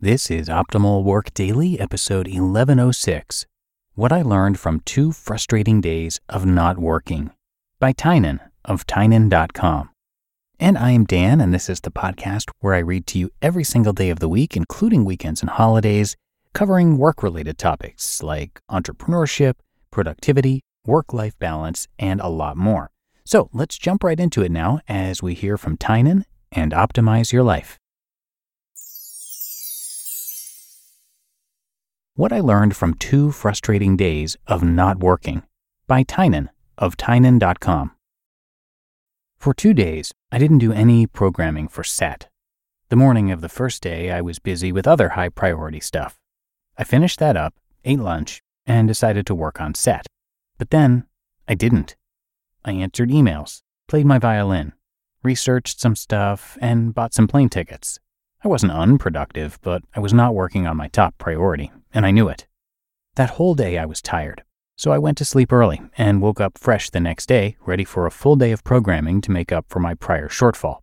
This is Optimal Work Daily, episode 1106 What I Learned from Two Frustrating Days of Not Working by Tynan of Tynan.com. And I am Dan, and this is the podcast where I read to you every single day of the week, including weekends and holidays, covering work related topics like entrepreneurship, productivity, work life balance, and a lot more. So let's jump right into it now as we hear from Tynan and optimize your life. What I Learned from Two Frustrating Days of Not Working by Tynan of Tynan.com. For two days, I didn't do any programming for SET. The morning of the first day, I was busy with other high priority stuff. I finished that up, ate lunch, and decided to work on SET. But then, I didn't. I answered emails, played my violin, researched some stuff, and bought some plane tickets. I wasn't unproductive, but I was not working on my top priority, and I knew it. That whole day I was tired, so I went to sleep early and woke up fresh the next day, ready for a full day of programming to make up for my prior shortfall.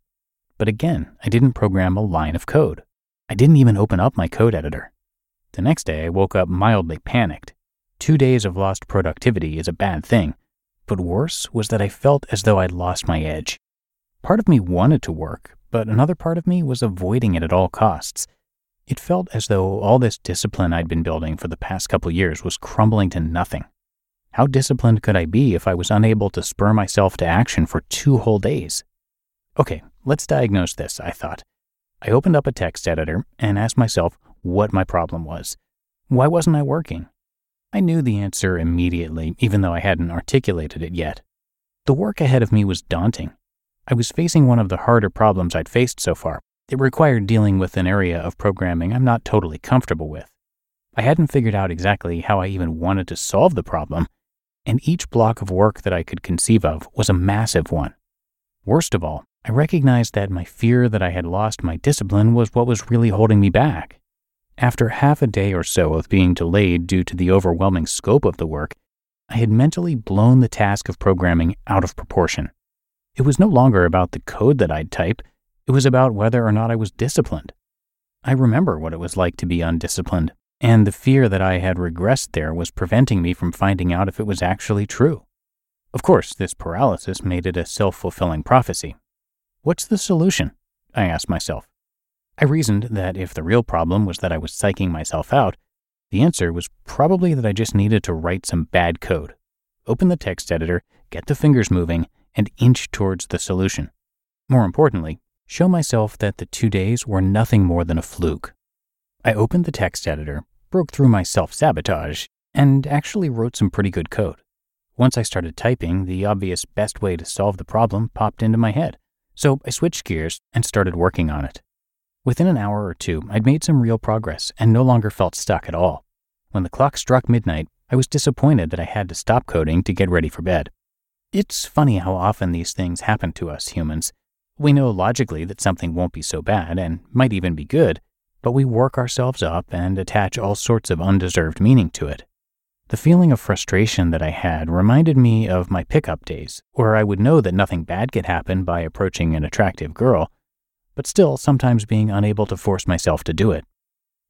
But again, I didn't program a line of code. I didn't even open up my code editor. The next day, I woke up mildly panicked. Two days of lost productivity is a bad thing, but worse was that I felt as though I'd lost my edge. Part of me wanted to work, but another part of me was avoiding it at all costs. It felt as though all this discipline I'd been building for the past couple years was crumbling to nothing. How disciplined could I be if I was unable to spur myself to action for two whole days? Okay, let's diagnose this, I thought. I opened up a text editor and asked myself what my problem was. Why wasn't I working? I knew the answer immediately, even though I hadn't articulated it yet. The work ahead of me was daunting. I was facing one of the harder problems I'd faced so far. It required dealing with an area of programming I'm not totally comfortable with. I hadn't figured out exactly how I even wanted to solve the problem, and each block of work that I could conceive of was a massive one. Worst of all, I recognized that my fear that I had lost my discipline was what was really holding me back. After half a day or so of being delayed due to the overwhelming scope of the work, I had mentally blown the task of programming out of proportion. It was no longer about the code that I'd type, it was about whether or not I was disciplined. I remember what it was like to be undisciplined, and the fear that I had regressed there was preventing me from finding out if it was actually true. Of course, this paralysis made it a self fulfilling prophecy. What's the solution? I asked myself. I reasoned that if the real problem was that I was psyching myself out, the answer was probably that I just needed to write some bad code, open the text editor, get the fingers moving, and inch towards the solution. More importantly, show myself that the two days were nothing more than a fluke. I opened the text editor, broke through my self sabotage, and actually wrote some pretty good code. Once I started typing, the obvious best way to solve the problem popped into my head, so I switched gears and started working on it. Within an hour or two, I'd made some real progress and no longer felt stuck at all. When the clock struck midnight, I was disappointed that I had to stop coding to get ready for bed. It's funny how often these things happen to us humans. We know logically that something won't be so bad and might even be good, but we work ourselves up and attach all sorts of undeserved meaning to it. The feeling of frustration that I had reminded me of my pickup days, where I would know that nothing bad could happen by approaching an attractive girl, but still sometimes being unable to force myself to do it.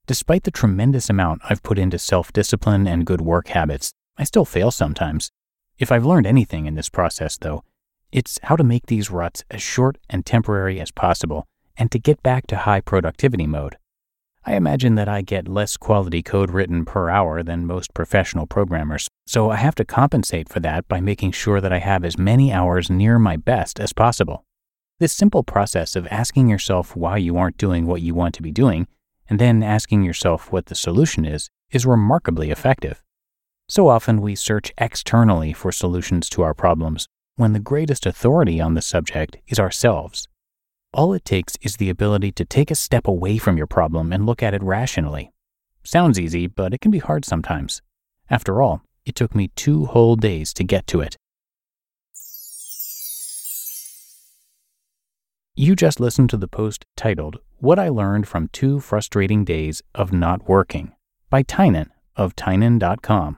Despite the tremendous amount I've put into self discipline and good work habits, I still fail sometimes. If I've learned anything in this process, though, it's how to make these ruts as short and temporary as possible and to get back to high productivity mode. I imagine that I get less quality code written per hour than most professional programmers, so I have to compensate for that by making sure that I have as many hours near my best as possible. This simple process of asking yourself why you aren't doing what you want to be doing, and then asking yourself what the solution is, is remarkably effective. So often we search externally for solutions to our problems when the greatest authority on the subject is ourselves. All it takes is the ability to take a step away from your problem and look at it rationally. Sounds easy, but it can be hard sometimes. After all, it took me two whole days to get to it. You just listened to the post titled, What I Learned from Two Frustrating Days of Not Working by Tynan of Tynan.com.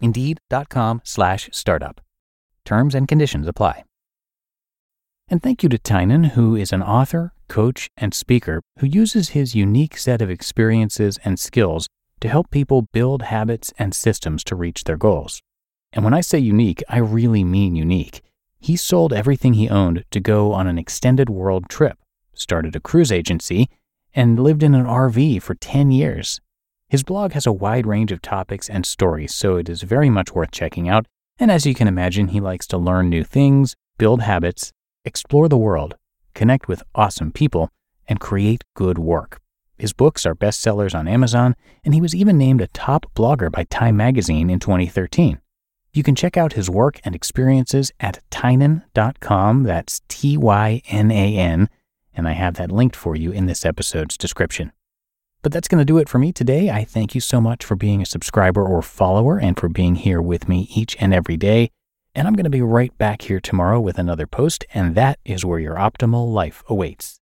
Indeed.com slash startup. Terms and conditions apply. And thank you to Tynan, who is an author, coach, and speaker who uses his unique set of experiences and skills to help people build habits and systems to reach their goals. And when I say unique, I really mean unique. He sold everything he owned to go on an extended world trip, started a cruise agency, and lived in an RV for 10 years. His blog has a wide range of topics and stories, so it is very much worth checking out. And as you can imagine, he likes to learn new things, build habits, explore the world, connect with awesome people, and create good work. His books are bestsellers on Amazon, and he was even named a top blogger by Time magazine in 2013. You can check out his work and experiences at tynan.com. That's T Y N A N, and I have that linked for you in this episode's description. But that's going to do it for me today. I thank you so much for being a subscriber or follower and for being here with me each and every day. And I'm going to be right back here tomorrow with another post, and that is where your optimal life awaits.